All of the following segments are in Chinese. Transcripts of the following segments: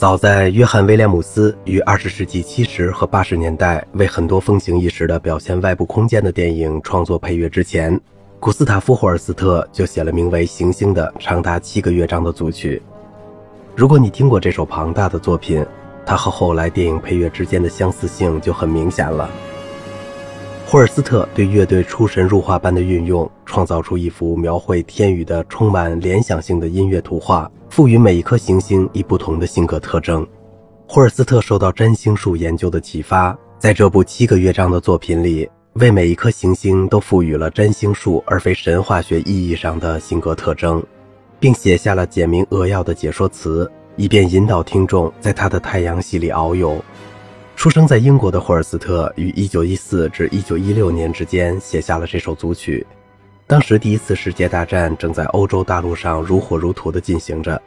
早在约翰·威廉姆斯于二十世纪七十和八十年代为很多风行一时的表现外部空间的电影创作配乐之前，古斯塔夫·霍尔斯特就写了名为《行星》的长达七个乐章的组曲。如果你听过这首庞大的作品，它和后来电影配乐之间的相似性就很明显了。霍尔斯特对乐队出神入化般的运用，创造出一幅描绘天宇的充满联想性的音乐图画。赋予每一颗行星以不同的性格特征。霍尔斯特受到占星术研究的启发，在这部七个乐章的作品里，为每一颗行星都赋予了占星术而非神话学意义上的性格特征，并写下了简明扼要的解说词，以便引导听众在他的太阳系里遨游。出生在英国的霍尔斯特于1914至1916年之间写下了这首组曲。当时，第一次世界大战正在欧洲大陆上如火如荼地进行着。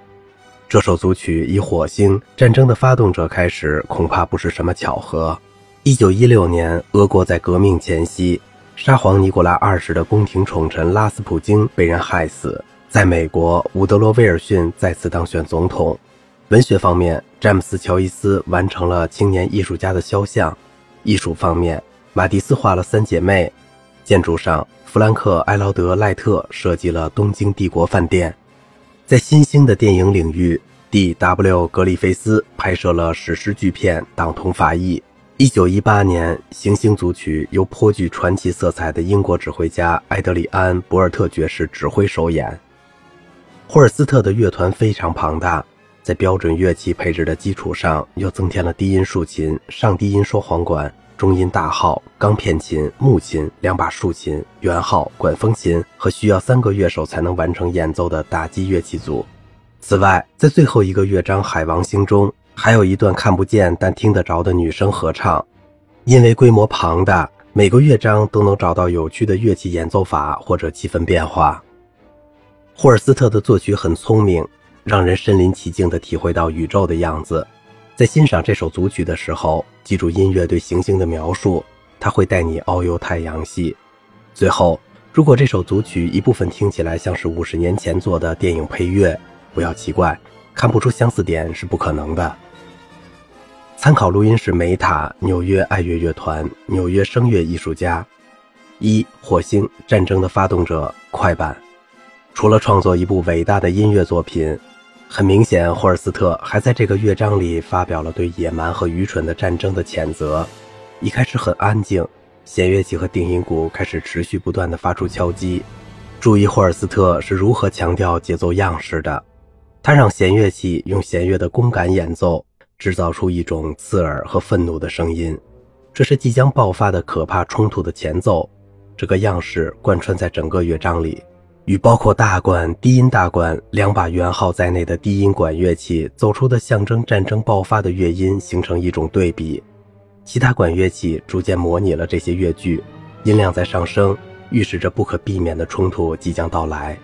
这首组曲以火星战争的发动者开始，恐怕不是什么巧合。一九一六年，俄国在革命前夕，沙皇尼古拉二世的宫廷宠臣拉斯普京被人害死。在美国，伍德罗·威尔逊再次当选总统。文学方面，詹姆斯·乔伊斯完成了青年艺术家的肖像。艺术方面，马蒂斯画了三姐妹。建筑上，弗兰克·埃劳德·赖特设计了东京帝国饭店。在新兴的电影领域，D.W. 格里菲斯拍摄了史诗巨片《党同伐异》。1918年，《行星组曲》由颇具传奇色彩的英国指挥家埃德里安·博尔特爵士指挥首演。霍尔斯特的乐团非常庞大，在标准乐器配置的基础上，又增添了低音竖琴、上低音双簧管。中音大号、钢片琴、木琴、两把竖琴、圆号、管风琴和需要三个乐手才能完成演奏的打击乐器组。此外，在最后一个乐章《海王星》中，还有一段看不见但听得着的女声合唱。因为规模庞大，每个乐章都能找到有趣的乐器演奏法或者气氛变化。霍尔斯特的作曲很聪明，让人身临其境地体会到宇宙的样子。在欣赏这首组曲的时候，记住音乐对行星的描述，它会带你遨游太阳系。最后，如果这首组曲一部分听起来像是五十年前做的电影配乐，不要奇怪，看不出相似点是不可能的。参考录音是梅塔纽约爱乐乐团纽约声乐艺术家。一火星战争的发动者快板。除了创作一部伟大的音乐作品。很明显，霍尔斯特还在这个乐章里发表了对野蛮和愚蠢的战争的谴责。一开始很安静，弦乐器和定音鼓开始持续不断地发出敲击。注意，霍尔斯特是如何强调节奏样式的。他让弦乐器用弦乐的弓感演奏，制造出一种刺耳和愤怒的声音。这是即将爆发的可怕冲突的前奏。这个样式贯穿在整个乐章里。与包括大管、低音大管两把圆号在内的低音管乐器走出的象征战争爆发的乐音形成一种对比，其他管乐器逐渐模拟了这些乐句，音量在上升，预示着不可避免的冲突即将到来。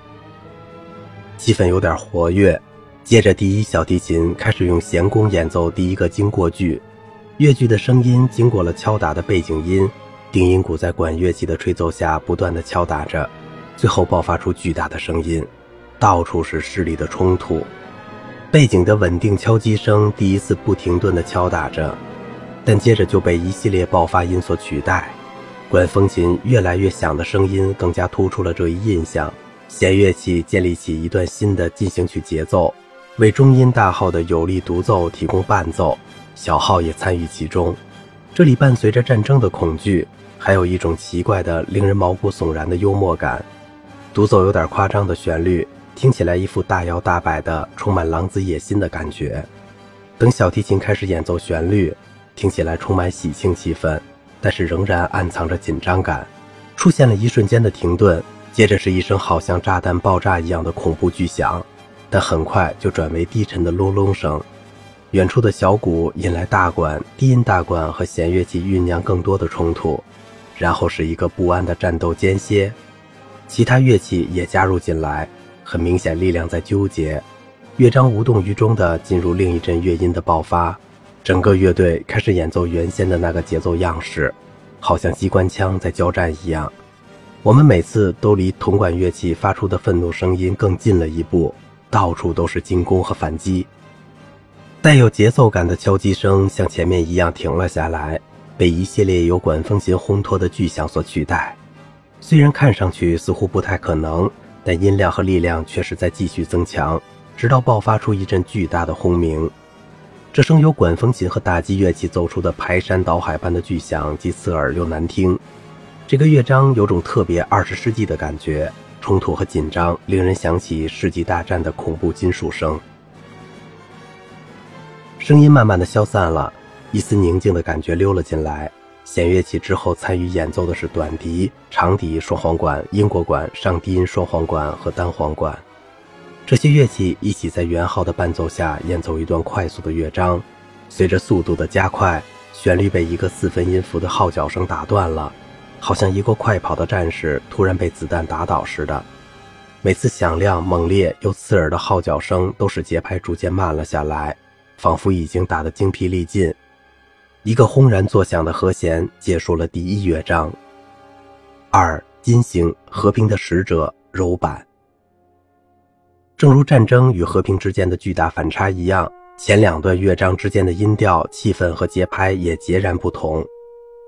气氛有点活跃，接着第一小提琴开始用弦弓演奏第一个经过句，乐句的声音经过了敲打的背景音，定音鼓在管乐器的吹奏下不断的敲打着。最后爆发出巨大的声音，到处是势力的冲突。背景的稳定敲击声第一次不停顿地敲打着，但接着就被一系列爆发音所取代。管风琴越来越响的声音更加突出了这一印象。弦乐器建立起一段新的进行曲节奏，为中音大号的有力独奏提供伴奏，小号也参与其中。这里伴随着战争的恐惧，还有一种奇怪的、令人毛骨悚然的幽默感。独奏有点夸张的旋律，听起来一副大摇大摆的、充满狼子野心的感觉。等小提琴开始演奏旋律，听起来充满喜庆气氛，但是仍然暗藏着紧张感。出现了一瞬间的停顿，接着是一声好像炸弹爆炸一样的恐怖巨响，但很快就转为低沉的隆隆声。远处的小鼓引来大管、低音大管和弦乐器酝酿更多的冲突，然后是一个不安的战斗间歇。其他乐器也加入进来，很明显力量在纠结。乐章无动于衷地进入另一阵乐音的爆发，整个乐队开始演奏原先的那个节奏样式，好像机关枪在交战一样。我们每次都离铜管乐器发出的愤怒声音更近了一步，到处都是进攻和反击。带有节奏感的敲击声像前面一样停了下来，被一系列由管风琴烘托的巨响所取代。虽然看上去似乎不太可能，但音量和力量却是在继续增强，直到爆发出一阵巨大的轰鸣。这声由管风琴和打击乐器奏出的排山倒海般的巨响，既刺耳又难听。这个乐章有种特别二十世纪的感觉，冲突和紧张令人想起世纪大战的恐怖金属声。声音慢慢的消散了，一丝宁静的感觉溜了进来。弦乐器之后参与演奏的是短笛、长笛、双簧管、英国管、上低音双簧管和单簧管。这些乐器一起在圆号的伴奏下演奏一段快速的乐章。随着速度的加快，旋律被一个四分音符的号角声打断了，好像一个快跑的战士突然被子弹打倒似的。每次响亮、猛烈又刺耳的号角声都使节拍逐渐慢了下来。仿佛已经打得精疲力尽，一个轰然作响的和弦结束了第一乐章。二金星和平的使者柔板。正如战争与和平之间的巨大反差一样，前两段乐章之间的音调、气氛和节拍也截然不同。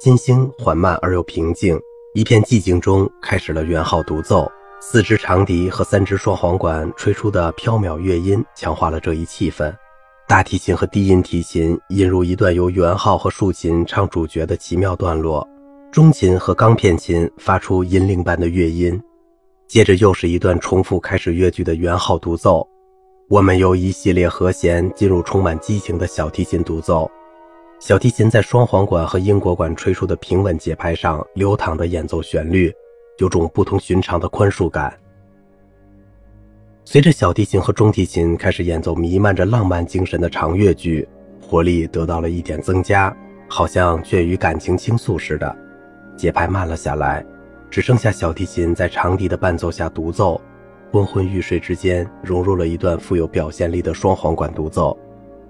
金星缓慢而又平静，一片寂静中开始了圆号独奏，四支长笛和三支双簧管吹出的飘渺乐音强化了这一气氛。大提琴和低音提琴引入一段由圆号和竖琴唱主角的奇妙段落，中琴和钢片琴发出银铃般的乐音，接着又是一段重复开始乐句的圆号独奏。我们由一系列和弦进入充满激情的小提琴独奏，小提琴在双簧管和英国管吹出的平稳节拍上流淌的演奏旋律，有种不同寻常的宽恕感。随着小提琴和中提琴开始演奏弥漫着浪漫精神的长乐句，活力得到了一点增加，好像倦于感情倾诉似的。节拍慢了下来，只剩下小提琴在长笛的伴奏下独奏。昏昏欲睡之间，融入了一段富有表现力的双簧管独奏，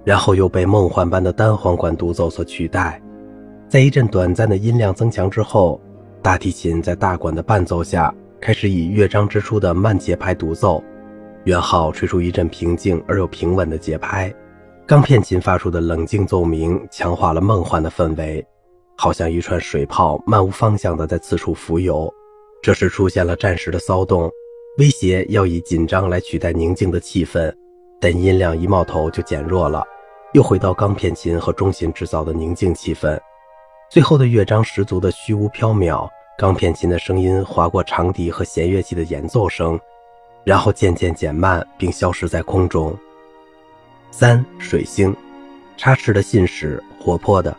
然后又被梦幻般的单簧管独奏所取代。在一阵短暂的音量增强之后，大提琴在大管的伴奏下开始以乐章之初的慢节拍独奏。圆号吹出一阵平静而又平稳的节拍，钢片琴发出的冷静奏鸣强化了梦幻的氛围，好像一串水泡漫无方向地在四处浮游。这时出现了暂时的骚动，威胁要以紧张来取代宁静的气氛，但音量一冒头就减弱了，又回到钢片琴和中琴制造的宁静气氛。最后的乐章十足的虚无缥缈，钢片琴的声音划过长笛和弦乐器的演奏声。然后渐渐减慢，并消失在空中。三水星，插翅的信使，活泼的。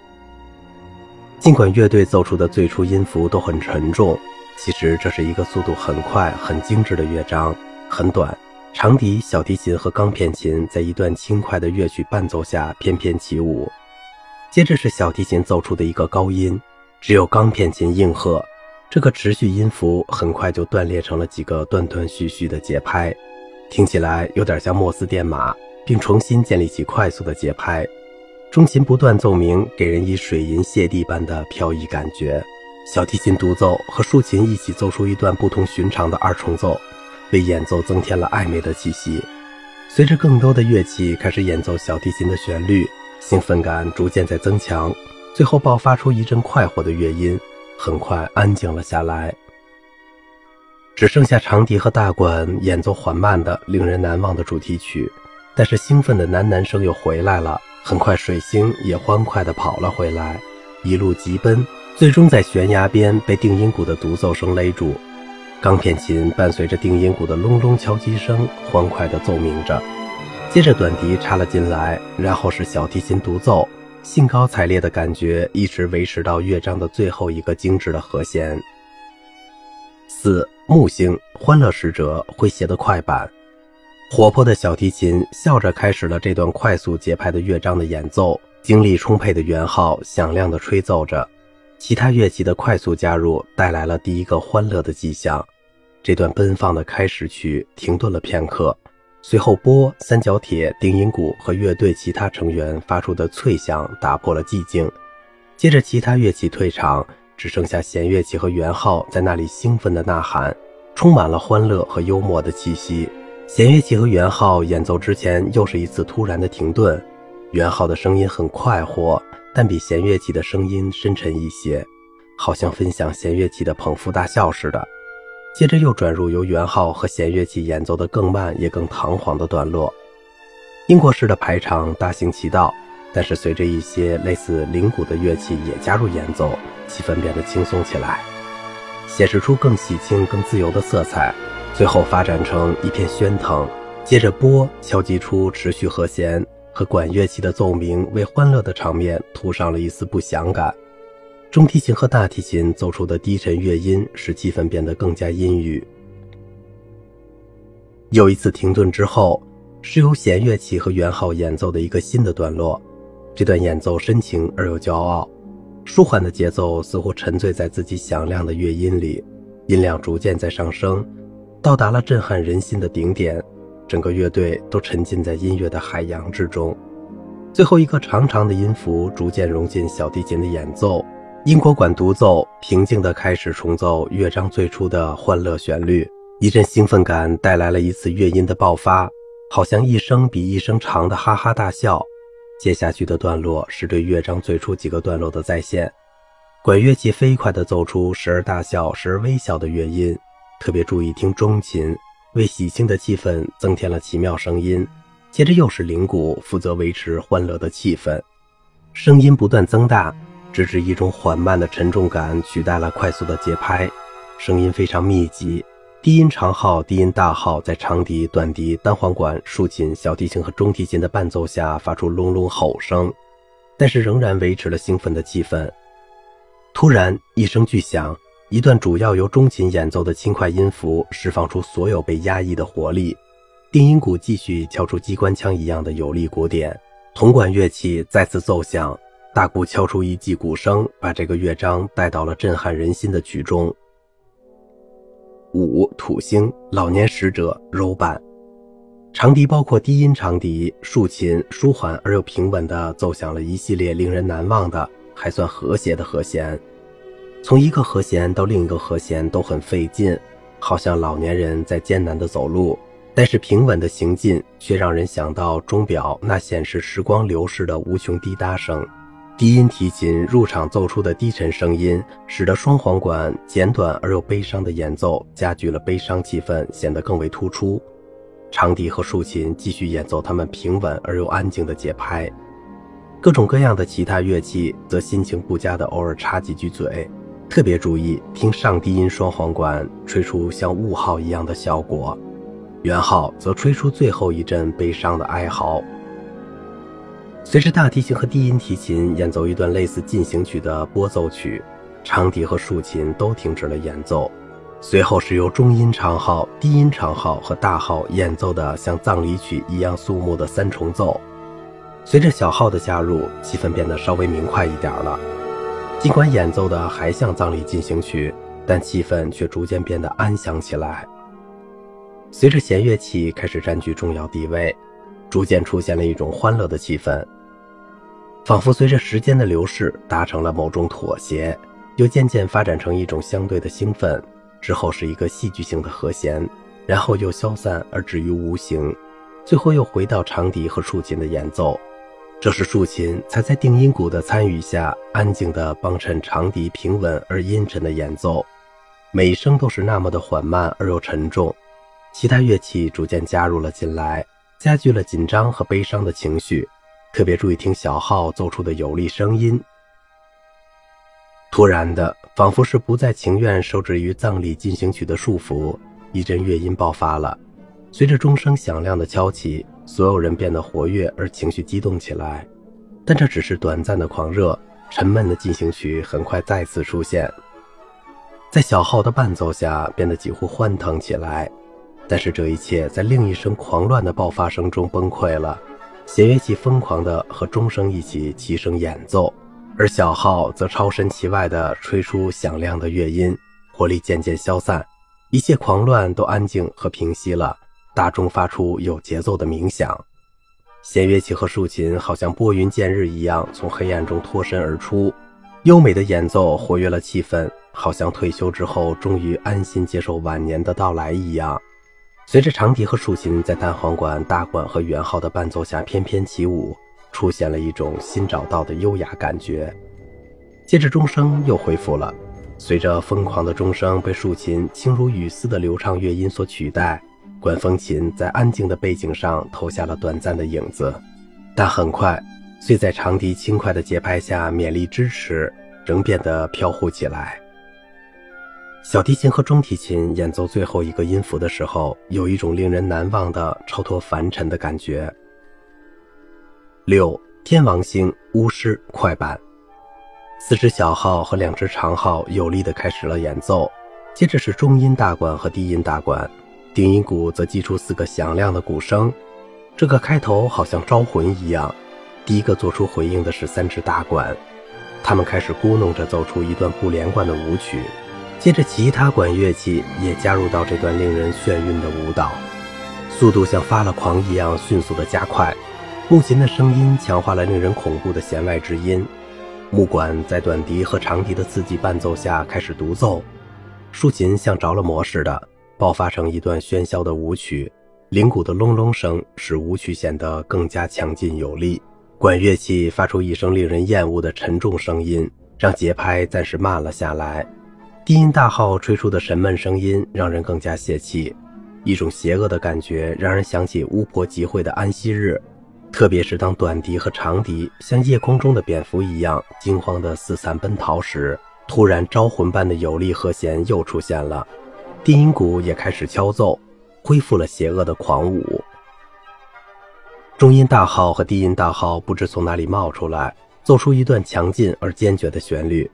尽管乐队奏出的最初音符都很沉重，其实这是一个速度很快、很精致的乐章，很短。长笛、小提琴和钢片琴在一段轻快的乐曲伴奏下翩翩起舞。接着是小提琴奏出的一个高音，只有钢片琴应和。这个持续音符很快就断裂成了几个断断续续的节拍，听起来有点像莫斯电码，并重新建立起快速的节拍。中琴不断奏鸣，给人以水银泻地般的飘逸感觉。小提琴独奏和竖琴一起奏出一段不同寻常的二重奏，为演奏增添了暧昧的气息。随着更多的乐器开始演奏小提琴的旋律，兴奋感逐渐在增强，最后爆发出一阵快活的乐音。很快安静了下来，只剩下长笛和大管演奏缓慢的、令人难忘的主题曲。但是兴奋的喃喃声又回来了。很快，水星也欢快地跑了回来，一路疾奔，最终在悬崖边被定音鼓的独奏声勒住。钢片琴伴随着定音鼓的隆隆敲击声，欢快地奏鸣着。接着，短笛插了进来，然后是小提琴独奏。兴高采烈的感觉一直维持到乐章的最后一个精致的和弦。四木星欢乐使者诙谐的快板，活泼的小提琴笑着开始了这段快速节拍的乐章的演奏，精力充沛的圆号响亮地吹奏着，其他乐器的快速加入带来了第一个欢乐的迹象。这段奔放的开始曲停顿了片刻。随后，波、三角铁、定音鼓和乐队其他成员发出的脆响打破了寂静。接着，其他乐器退场，只剩下弦乐器和圆号在那里兴奋地呐喊，充满了欢乐和幽默的气息。弦乐器和圆号演奏之前，又是一次突然的停顿。元昊的声音很快活，但比弦乐器的声音深沉一些，好像分享弦乐器的捧腹大笑似的。接着又转入由元昊和弦乐器演奏的更慢也更堂皇的段落。英国式的排场大行其道，但是随着一些类似铃鼓的乐器也加入演奏，气氛变得轻松起来，显示出更喜庆、更自由的色彩。最后发展成一片喧腾，接着波敲击出持续和弦和管乐器的奏鸣，为欢乐的场面涂上了一丝不祥感。中提琴和大提琴奏出的低沉乐音，使气氛变得更加阴郁。又一次停顿之后，是由弦乐器和圆号演奏的一个新的段落。这段演奏深情而又骄傲，舒缓的节奏似乎沉醉在自己响亮的乐音里，音量逐渐在上升。到达了震撼人心的顶点，整个乐队都沉浸在音乐的海洋之中。最后一个长长的音符逐渐融进小提琴的演奏，英国管独奏平静地开始重奏乐章最初的欢乐旋律。一阵兴奋感带来了一次乐音的爆发，好像一声比一声长的哈哈大笑。接下去的段落是对乐章最初几个段落的再现，管乐器飞快地奏出时而大笑时而微笑的乐音。特别注意听中琴，为喜庆的气氛增添了奇妙声音。接着又是铃鼓，负责维持欢乐的气氛。声音不断增大，直至一种缓慢的沉重感取代了快速的节拍。声音非常密集，低音长号、低音大号在长笛、短笛、单簧管、竖琴、小提琴和中提琴的伴奏下发出隆隆吼声，但是仍然维持了兴奋的气氛。突然一声巨响。一段主要由中琴演奏的轻快音符释放出所有被压抑的活力，定音鼓继续敲出机关枪一样的有力鼓点，铜管乐器再次奏响，大鼓敲出一记鼓声，把这个乐章带到了震撼人心的曲中。五土星老年使者柔板，长笛包括低音长笛、竖琴，舒缓而又平稳地奏响了一系列令人难忘的、还算和谐的和弦。从一个和弦到另一个和弦都很费劲，好像老年人在艰难地走路，但是平稳的行进却让人想到钟表那显示时光流逝的无穷滴答声。低音提琴入场奏出的低沉声音，使得双簧管简短而又悲伤的演奏加剧了悲伤气氛，显得更为突出。长笛和竖琴继续演奏他们平稳而又安静的节拍，各种各样的其他乐器则心情不佳的偶尔插几句嘴。特别注意听上低音双簧管吹出像雾号一样的效果，圆号则吹出最后一阵悲伤的哀嚎。随着大提琴和低音提琴演奏一段类似进行曲的拨奏曲，长笛和竖琴都停止了演奏。随后是由中音长号、低音长号和大号演奏的像葬礼曲一样肃穆的三重奏。随着小号的加入，气氛变得稍微明快一点了。尽管演奏的还像葬礼进行曲，但气氛却逐渐变得安详起来。随着弦乐器开始占据重要地位，逐渐出现了一种欢乐的气氛，仿佛随着时间的流逝达成了某种妥协，又渐渐发展成一种相对的兴奋。之后是一个戏剧性的和弦，然后又消散而止于无形，最后又回到长笛和竖琴的演奏。这时，竖琴才在定音鼓的参与下，安静地帮衬长笛平稳而阴沉的演奏，每一声都是那么的缓慢而又沉重。其他乐器逐渐加入了进来，加剧了紧张和悲伤的情绪。特别注意听小号奏出的有力声音。突然的，仿佛是不再情愿受制于葬礼进行曲的束缚，一阵乐音爆发了。随着钟声响亮的敲起。所有人变得活跃而情绪激动起来，但这只是短暂的狂热。沉闷的进行曲很快再次出现，在小号的伴奏下变得几乎欢腾起来。但是这一切在另一声狂乱的爆发声中崩溃了。弦乐器疯狂地和钟声一起齐声演奏，而小号则超神其外地吹出响亮的乐音，活力渐渐消散，一切狂乱都安静和平息了。大钟发出有节奏的鸣响，弦乐器和竖琴好像拨云见日一样从黑暗中脱身而出，优美的演奏活跃了气氛，好像退休之后终于安心接受晚年的到来一样。随着长笛和竖琴在单簧管、大管和圆号的伴奏下翩翩起舞，出现了一种新找到的优雅感觉。接着钟声又恢复了，随着疯狂的钟声被竖琴轻如雨丝的流畅乐音所取代，管风琴在安静的背景上投下了短暂的影子。但很快，虽在长笛轻快的节拍下勉力支持，仍变得飘忽起来。小提琴和中提琴演奏最后一个音符的时候，有一种令人难忘的超脱凡尘的感觉。六天王星巫师快板，四只小号和两只长号有力地开始了演奏，接着是中音大管和低音大管，定音鼓则击出四个响亮的鼓声。这个开头好像招魂一样。第一个做出回应的是三只大管，他们开始咕哝着奏出一段不连贯的舞曲。接着，其他管乐器也加入到这段令人眩晕的舞蹈，速度像发了狂一样迅速的加快。木琴的声音强化了令人恐怖的弦外之音，木管在短笛和长笛的刺激伴奏下开始独奏，竖琴像着了魔似的爆发成一段喧嚣的舞曲，铃鼓的隆隆声使舞曲显得更加强劲有力。管乐器发出一声令人厌恶的沉重声音，让节拍暂时慢了下来。低音大号吹出的沉闷声音让人更加泄气，一种邪恶的感觉让人想起巫婆集会的安息日，特别是当短笛和长笛像夜空中的蝙蝠一样惊慌地四散奔逃时，突然招魂般的有力和弦又出现了，低音鼓也开始敲奏，恢复了邪恶的狂舞。中音大号和低音大号不知从哪里冒出来，奏出一段强劲而坚决的旋律。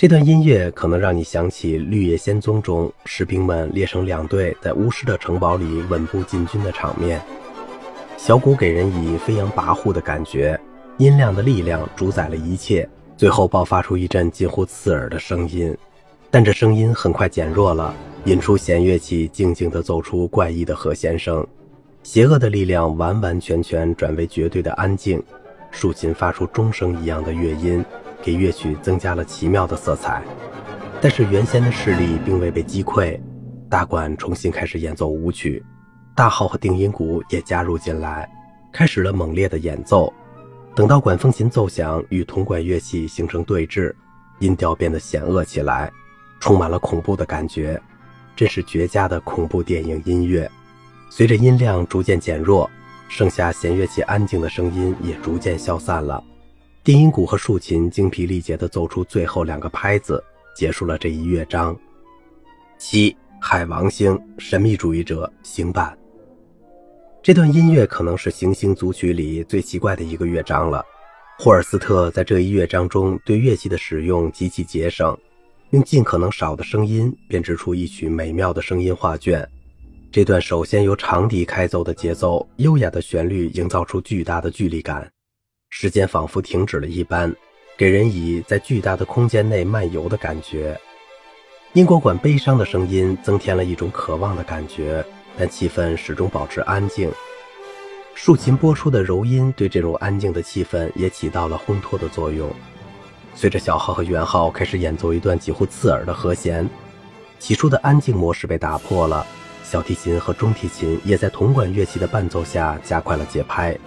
这段音乐可能让你想起《绿野仙踪》中士兵们列成两队在巫师的城堡里稳步进军的场面。小鼓给人以飞扬跋扈的感觉，音量的力量主宰了一切，最后爆发出一阵近乎刺耳的声音。但这声音很快减弱了，引出弦乐器静静地奏出怪异的和弦声。邪恶的力量完完全全转为绝对的安静，竖琴发出钟声一样的乐音。给乐曲增加了奇妙的色彩，但是原先的势力并未被击溃。大管重新开始演奏舞曲，大号和定音鼓也加入进来，开始了猛烈的演奏。等到管风琴奏响与铜管乐器形成对峙，音调变得险恶起来，充满了恐怖的感觉。这是绝佳的恐怖电影音乐。随着音量逐渐减弱，剩下弦乐器安静的声音也逐渐消散了。低音鼓和竖琴精疲力竭地奏出最后两个拍子，结束了这一乐章。七海王星神秘主义者行板。这段音乐可能是行星组曲里最奇怪的一个乐章了。霍尔斯特在这一乐章中对乐器的使用极其节省，用尽可能少的声音编织出一曲美妙的声音画卷。这段首先由长笛开奏的节奏，优雅的旋律营造出巨大的距离感。时间仿佛停止了一般，给人以在巨大的空间内漫游的感觉。英国管悲伤的声音增添了一种渴望的感觉，但气氛始终保持安静。竖琴播出的柔音对这种安静的气氛也起到了烘托的作用。随着小号和圆号开始演奏一段几乎刺耳的和弦，起初的安静模式被打破了。小提琴和中提琴也在铜管乐器的伴奏下加快了节拍。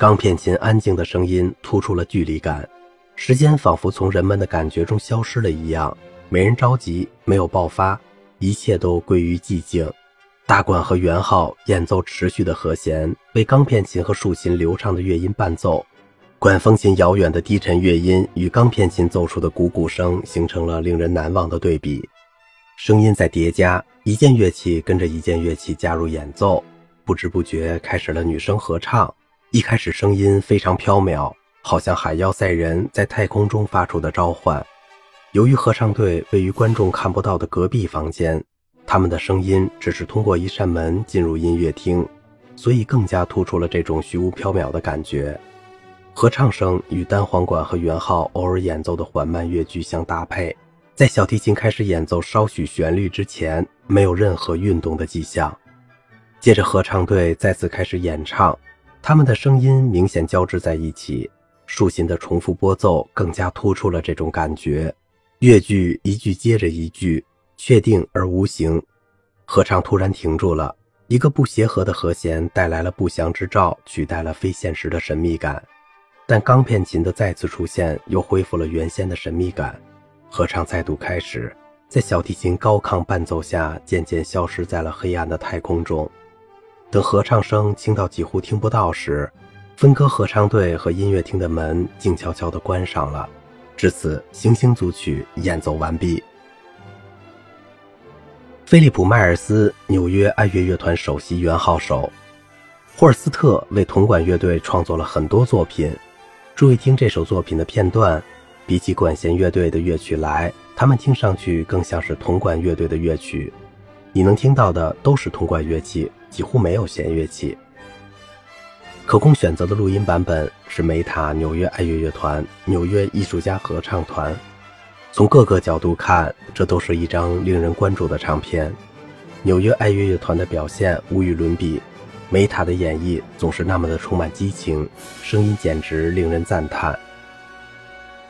钢片琴安静的声音突出了距离感，时间仿佛从人们的感觉中消失了一样，没人着急，没有爆发，一切都归于寂静。大管和圆号演奏持续的和弦，为钢片琴和竖琴流畅的乐音伴奏。管风琴遥远的低沉乐音与钢片琴奏出的鼓鼓声形成了令人难忘的对比。声音在叠加，一件乐器跟着一件乐器加入演奏，不知不觉开始了女声合唱。一开始声音非常飘渺，好像海妖赛人在太空中发出的召唤。由于合唱队位于观众看不到的隔壁房间，他们的声音只是通过一扇门进入音乐厅，所以更加突出了这种虚无缥缈的感觉。合唱声与单簧管和圆号偶尔演奏的缓慢乐句相搭配，在小提琴开始演奏稍许旋律之前，没有任何运动的迹象。接着，合唱队再次开始演唱。他们的声音明显交织在一起，竖琴的重复拨奏更加突出了这种感觉。乐句一句接着一句，确定而无形。合唱突然停住了，一个不协和的和弦带来了不祥之兆，取代了非现实的神秘感。但钢片琴的再次出现，又恢复了原先的神秘感。合唱再度开始，在小提琴高亢伴奏下，渐渐消失在了黑暗的太空中。等合唱声轻到几乎听不到时，分割合唱队和音乐厅的门静悄悄地关上了。至此，行星组曲演奏完毕。菲利普·迈尔斯，纽约爱乐乐团首席圆号手。霍尔斯特为铜管乐队创作了很多作品。注意听这首作品的片段，比起管弦乐队的乐曲来，它们听上去更像是铜管乐队的乐曲。你能听到的都是铜管乐器，几乎没有弦乐器。可供选择的录音版本是梅塔纽约爱乐乐团、纽约艺术家合唱团。从各个角度看，这都是一张令人关注的唱片。纽约爱乐乐团的表现无与伦比。梅塔的演绎总是那么的充满激情，声音简直令人赞叹。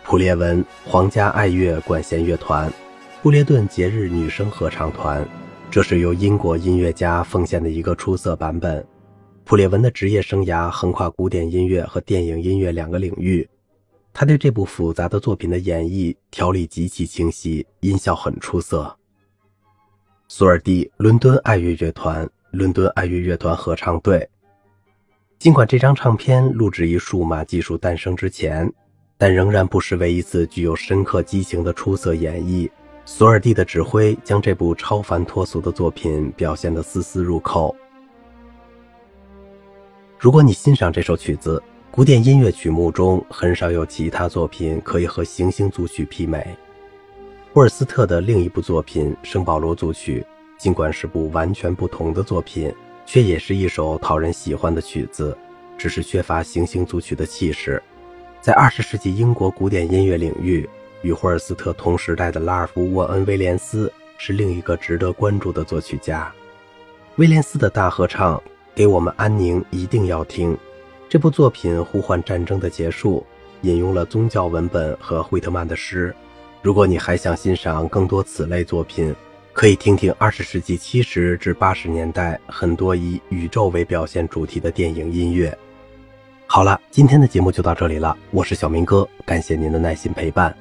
普列文皇家爱乐管弦乐团，布列顿节日女声合唱团，这是由英国音乐家奉献的一个出色版本。普列文的职业生涯横跨古典音乐和电影音乐两个领域，他对这部复杂的作品的演绎条理极其清晰，音效很出色。索尔蒂伦敦爱乐乐团。伦敦爱乐乐团合唱队。尽管这张唱片录制于数码技术诞生之前，但仍然不失为一次具有深刻激情的出色演绎。索尔蒂的指挥将这部超凡脱俗的作品表现得丝丝入扣。如果你欣赏这首曲子，古典音乐曲目中很少有其他作品可以和行星组曲媲美。霍尔斯特的另一部作品《圣保罗组曲》。尽管是部完全不同的作品，却也是一首讨人喜欢的曲子，只是缺乏行星组曲的气势。在二十世纪英国古典音乐领域，与霍尔斯特同时代的拉尔夫·沃恩·威廉斯是另一个值得关注的作曲家。威廉斯的大合唱《给我们安宁》一定要听。这部作品呼唤战争的结束，引用了宗教文本和惠特曼的诗。如果你还想欣赏更多此类作品，可以听听二十世纪七十至八十年代很多以宇宙为表现主题的电影音乐。好了，今天的节目就到这里了，我是小明哥，感谢您的耐心陪伴。